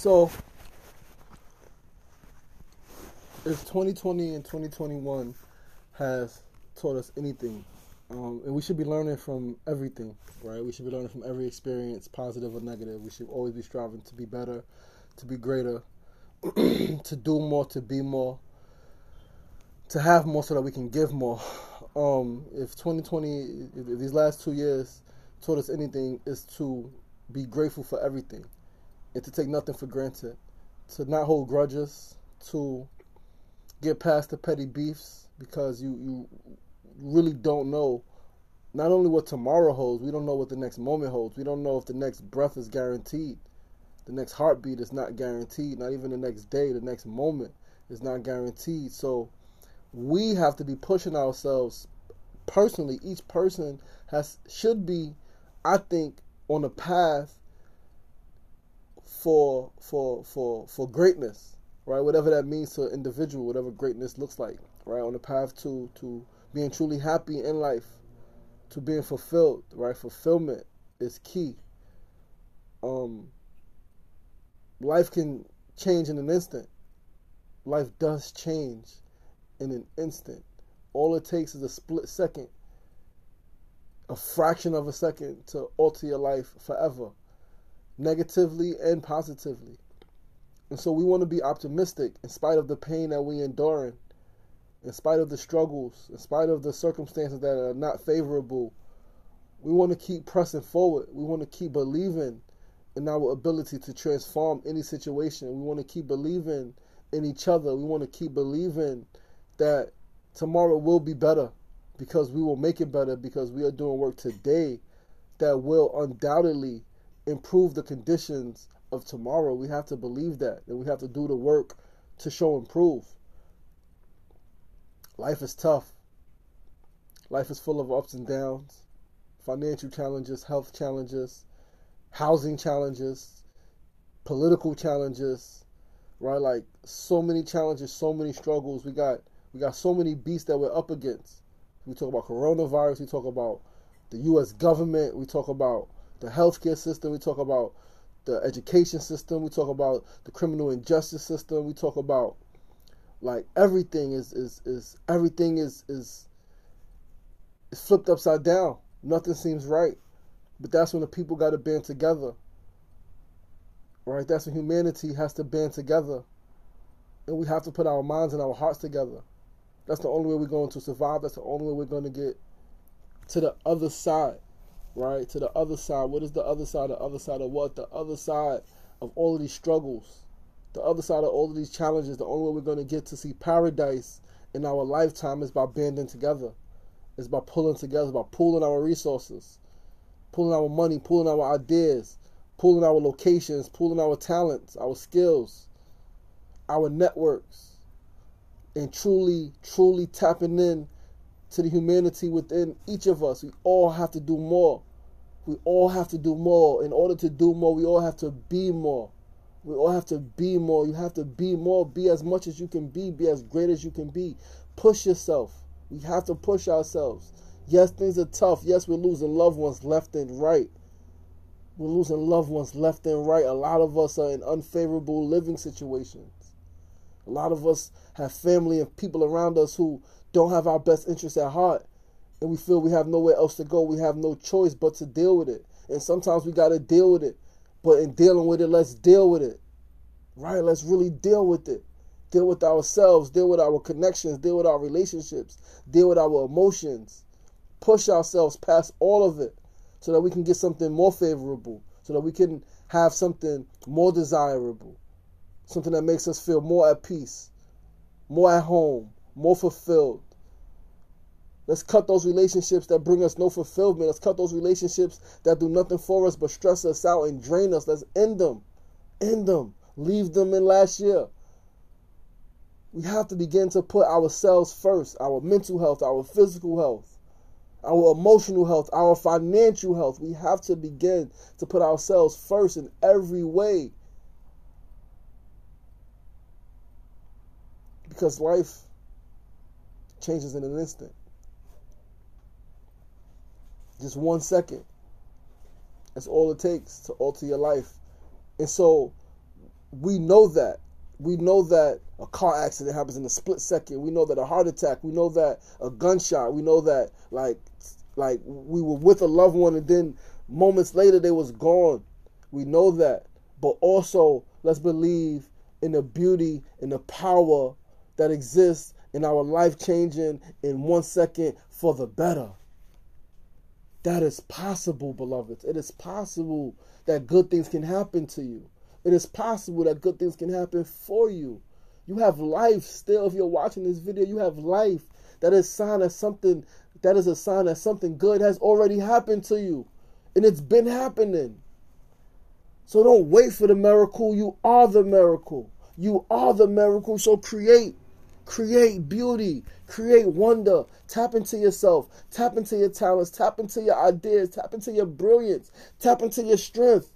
So, if 2020 and 2021 has taught us anything, um, and we should be learning from everything, right? We should be learning from every experience, positive or negative. We should always be striving to be better, to be greater, to do more, to be more, to have more so that we can give more. Um, if 2020, if these last two years taught us anything, is to be grateful for everything and to take nothing for granted, to not hold grudges, to get past the petty beefs because you, you really don't know not only what tomorrow holds, we don't know what the next moment holds. We don't know if the next breath is guaranteed. The next heartbeat is not guaranteed. Not even the next day, the next moment is not guaranteed. So we have to be pushing ourselves personally. Each person has should be, I think, on a path for for for for greatness, right? Whatever that means to an individual, whatever greatness looks like, right? On the path to to being truly happy in life, to being fulfilled, right? Fulfillment is key. Um life can change in an instant. Life does change in an instant. All it takes is a split second, a fraction of a second to alter your life forever negatively and positively. And so we want to be optimistic in spite of the pain that we enduring, in spite of the struggles, in spite of the circumstances that are not favorable. We want to keep pressing forward. We want to keep believing in our ability to transform any situation. We want to keep believing in each other. We want to keep believing that tomorrow will be better because we will make it better because we are doing work today that will undoubtedly improve the conditions of tomorrow. We have to believe that, and we have to do the work to show improve. Life is tough. Life is full of ups and downs, financial challenges, health challenges, housing challenges, political challenges, right? Like so many challenges, so many struggles. We got we got so many beasts that we're up against. We talk about coronavirus, we talk about the US government, we talk about the healthcare system, we talk about the education system, we talk about the criminal injustice system, we talk about like everything is is is everything is is is flipped upside down. Nothing seems right. But that's when the people got to band together. Right? That's when humanity has to band together. And we have to put our minds and our hearts together. That's the only way we're going to survive. That's the only way we're going to get to the other side right? To the other side. What is the other side? The other side of what? The other side of all of these struggles. The other side of all of these challenges. The only way we're going to get to see paradise in our lifetime is by banding together. It's by pulling together, by pooling our resources, pulling our money, pulling our ideas, pulling our locations, pulling our talents, our skills, our networks, and truly, truly tapping in to the humanity within each of us. We all have to do more. We all have to do more. In order to do more, we all have to be more. We all have to be more. You have to be more. Be as much as you can be. Be as great as you can be. Push yourself. We have to push ourselves. Yes, things are tough. Yes, we're losing loved ones left and right. We're losing loved ones left and right. A lot of us are in unfavorable living situations. A lot of us have family and people around us who don't have our best interests at heart and we feel we have nowhere else to go. We have no choice but to deal with it. And sometimes we got to deal with it. But in dealing with it, let's deal with it. Right? Let's really deal with it. Deal with ourselves, deal with our connections, deal with our relationships, deal with our emotions. Push ourselves past all of it so that we can get something more favorable, so that we can have something more desirable, something that makes us feel more at peace, more at home, more fulfilled. Let's cut those relationships that bring us no fulfillment. Let's cut those relationships that do nothing for us but stress us out and drain us. Let's end them. End them. Leave them in last year. We have to begin to put ourselves first our mental health, our physical health, our emotional health, our financial health. We have to begin to put ourselves first in every way. Because life changes in an instant. Just one second. That's all it takes to alter your life. And so we know that. We know that a car accident happens in a split second. We know that a heart attack. We know that a gunshot. We know that like like we were with a loved one and then moments later they was gone. We know that. But also let's believe in the beauty and the power that exists in our life changing in one second for the better. That is possible, beloveds. It is possible that good things can happen to you. It is possible that good things can happen for you. You have life still. If you're watching this video, you have life. That is sign that something that is a sign that something good has already happened to you. And it's been happening. So don't wait for the miracle. You are the miracle. You are the miracle. So create. Create beauty. Create wonder. Tap into yourself. Tap into your talents. Tap into your ideas. Tap into your brilliance. Tap into your strength.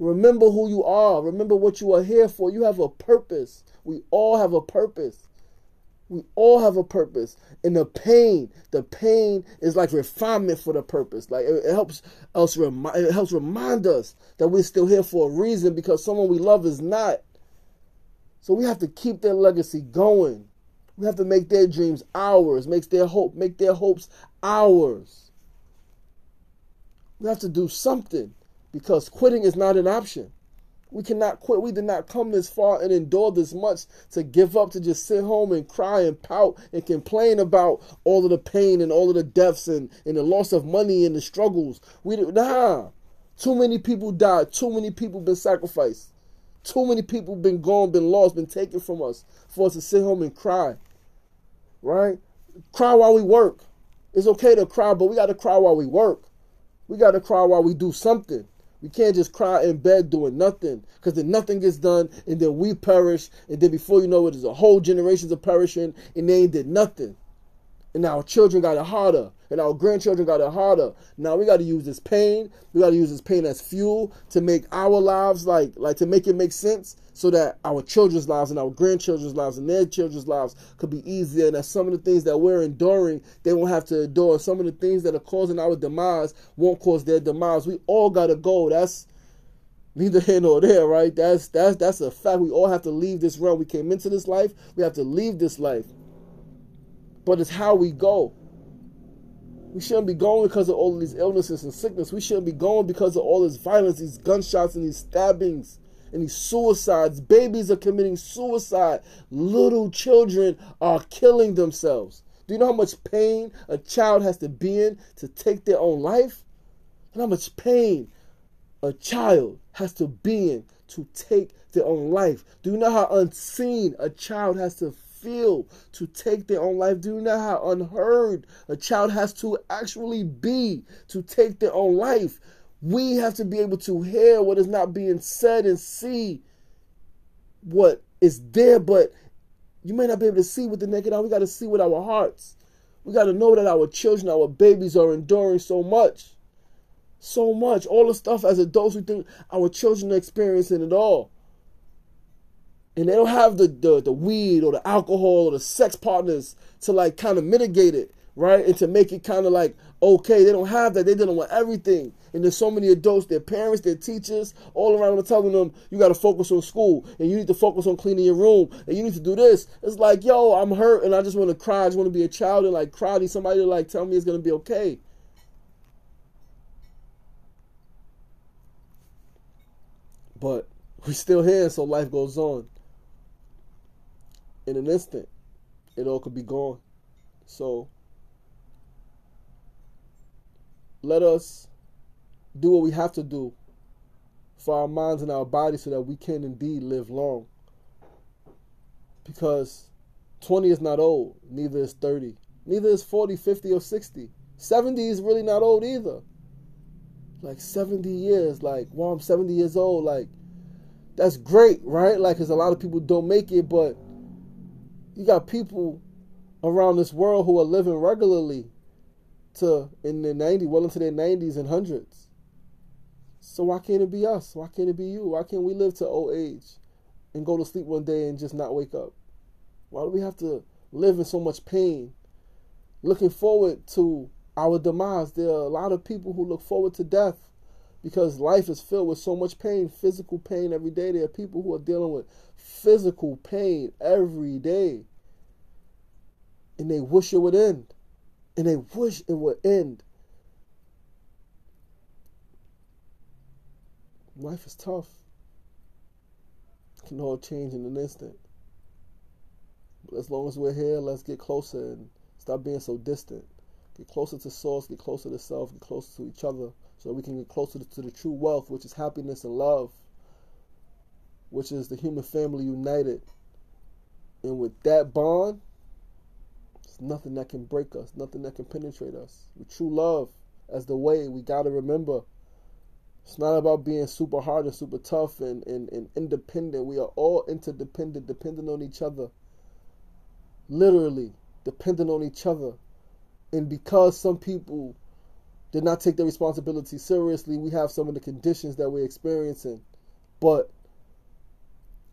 Remember who you are. Remember what you are here for. You have a purpose. We all have a purpose. We all have a purpose. And the pain, the pain is like refinement for the purpose. Like it, it helps us remind it helps remind us that we're still here for a reason because someone we love is not. So we have to keep their legacy going. We have to make their dreams ours, make their hope, make their hopes ours. We have to do something because quitting is not an option. We cannot quit. We did not come this far and endure this much to give up, to just sit home and cry and pout and complain about all of the pain and all of the deaths and, and the loss of money and the struggles. We nah. Too many people died. Too many people been sacrificed. Too many people been gone, been lost, been taken from us for us to sit home and cry. Right? Cry while we work. It's okay to cry, but we got to cry while we work. We got to cry while we do something. We can't just cry in bed doing nothing because then nothing gets done and then we perish. And then before you know it, there's a whole generations of perishing and they ain't did nothing. And our children got it harder and our grandchildren got it harder. Now we got to use this pain. We got to use this pain as fuel to make our lives like like to make it make sense so that our children's lives and our grandchildren's lives and their children's lives could be easier. And that some of the things that we're enduring they won't have to endure. Some of the things that are causing our demise won't cause their demise. We all gotta go. That's neither here nor there right? That's that's that's a fact. We all have to leave this realm. We came into this life. We have to leave this life but it's how we go we shouldn't be going because of all of these illnesses and sickness. We shouldn't be going because of all this violence, these gunshots and these stabbings and these suicides. Babies are committing suicide. Little children are killing themselves. Do you know how much pain a child has to be in to take their own life? And how much pain a child has to be in to take their own life? Do you know how unseen a child has to feel to take their own life? Do you know how unheard a child has to actually be to take their own life? We have to be able to hear what is not being said and see what is there, but you may not be able to see with the naked eye. We got to see with our hearts. We got to know that our children, our babies are enduring so much. So much. All the stuff as adults, we think our children are experiencing it all. And they don't have the, the, the weed or the alcohol or the sex partners to like kind of mitigate it, right? And to make it kind of like okay. They don't have that. They're dealing with everything. And there's so many adults, their parents, their teachers, all around them telling them, you got to focus on school and you need to focus on cleaning your room and you need to do this. It's like, yo, I'm hurt and I just want to cry. I just want to be a child and like cry. Need somebody to like tell me it's to be okay. But we're still here, so life goes on. In an instant, it all could be gone. So let us do what we have to do for our minds and our bodies so that we can indeed live long. Because 20 is not old, neither is 30, neither is 40, 50, or 60. 70 is really not old either. Like 70 years, like, well, I'm 70 years old, like, that's great, right? Like, because a lot of people don't make it, but you got people around this world who are living regularly to in the 90s, well into their 90s and hundreds. So why can't it be us? Why can't it be you? Why can't we live to old age and go to sleep one day and just not wake up? Why do we have to live in so much pain? Looking forward to our demise. There are a lot of people who look forward to death because life is filled with so much pain, physical pain every day. There are people who are dealing with physical pain every day. And they wish it would end. And they wish it would end. Life is tough. It can all change in an instant. But as long as we're here, let's get closer and stop being so distant. Get closer to source, get closer to self, get closer to each other so we can get closer to the true wealth, which is happiness and love, which is the human family united. And with that bond, there's nothing that can break us, nothing that can penetrate us. With true love as the way, we got to remember it's not about being super hard and super tough and, and, and independent. We are all interdependent, dependent on each other. Literally, dependent on each other. And because some people did not take their responsibility seriously, we have some of the conditions that we're experiencing. But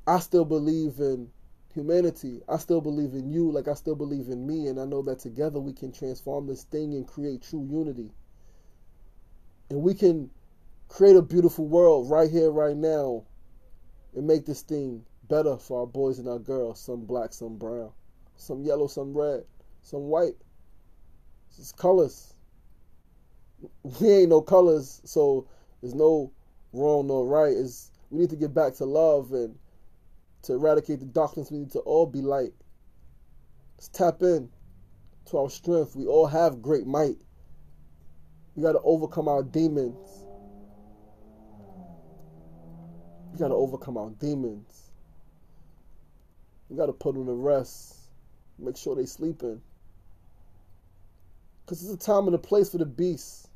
I still believe in humanity. I still believe in you like I still believe in me. And I know that together we can transform this thing and create true unity. And we can create a beautiful world right here, right now, and make this thing better for our boys and our girls. Some black, some brown, some yellow, some red, some white. It's colors. We ain't no colors, so there's no wrong nor right. Is we need to get back to love and to eradicate the darkness. We need to all be light. Let's tap in to our strength. We all have great might. We got to overcome our demons. We got to overcome our demons. We got to put them to rest. Make sure they sleeping. Because it's a time and a place for the beasts.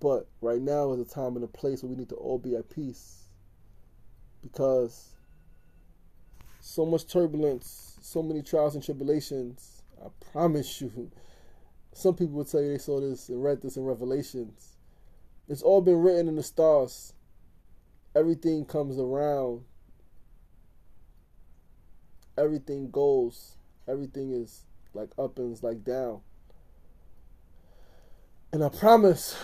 But right now is a time and a place where we need to all be at peace. Because so much turbulence, so many trials and tribulations. I promise you. Some people would tell you they saw this and read this in Revelations. It's all been written in the stars. Everything comes around. Everything goes. Everything is like up and like down. And I promise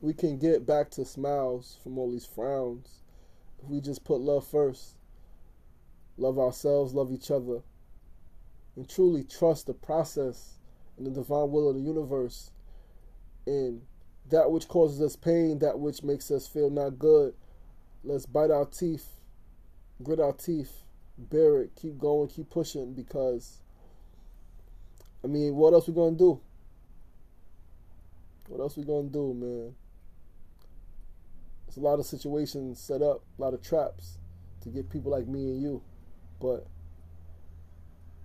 we can get back to smiles from all these frowns if we just put love first. Love ourselves, love each other, and truly trust the process and the divine will of the universe. And that which causes us pain, that which makes us feel not good, let's bite our teeth, grit our teeth, bear it, keep going, keep pushing because I mean, what else we gonna do? What else we gonna do, man? There's a lot of situations set up, a lot of traps to get people like me and you. But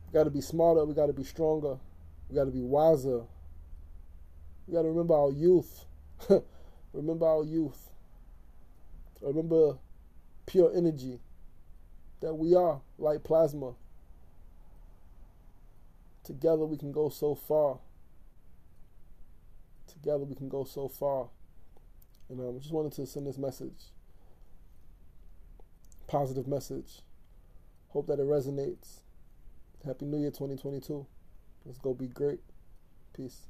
we gotta be smarter, we gotta be stronger, we gotta be wiser. We gotta remember our youth. remember our youth. Remember pure energy that we are, like plasma. Together we can go so far together we can go so far. And um, I just wanted to send this message, positive message. Hope that it resonates. Happy New Year 2022. Let's go be great. Peace.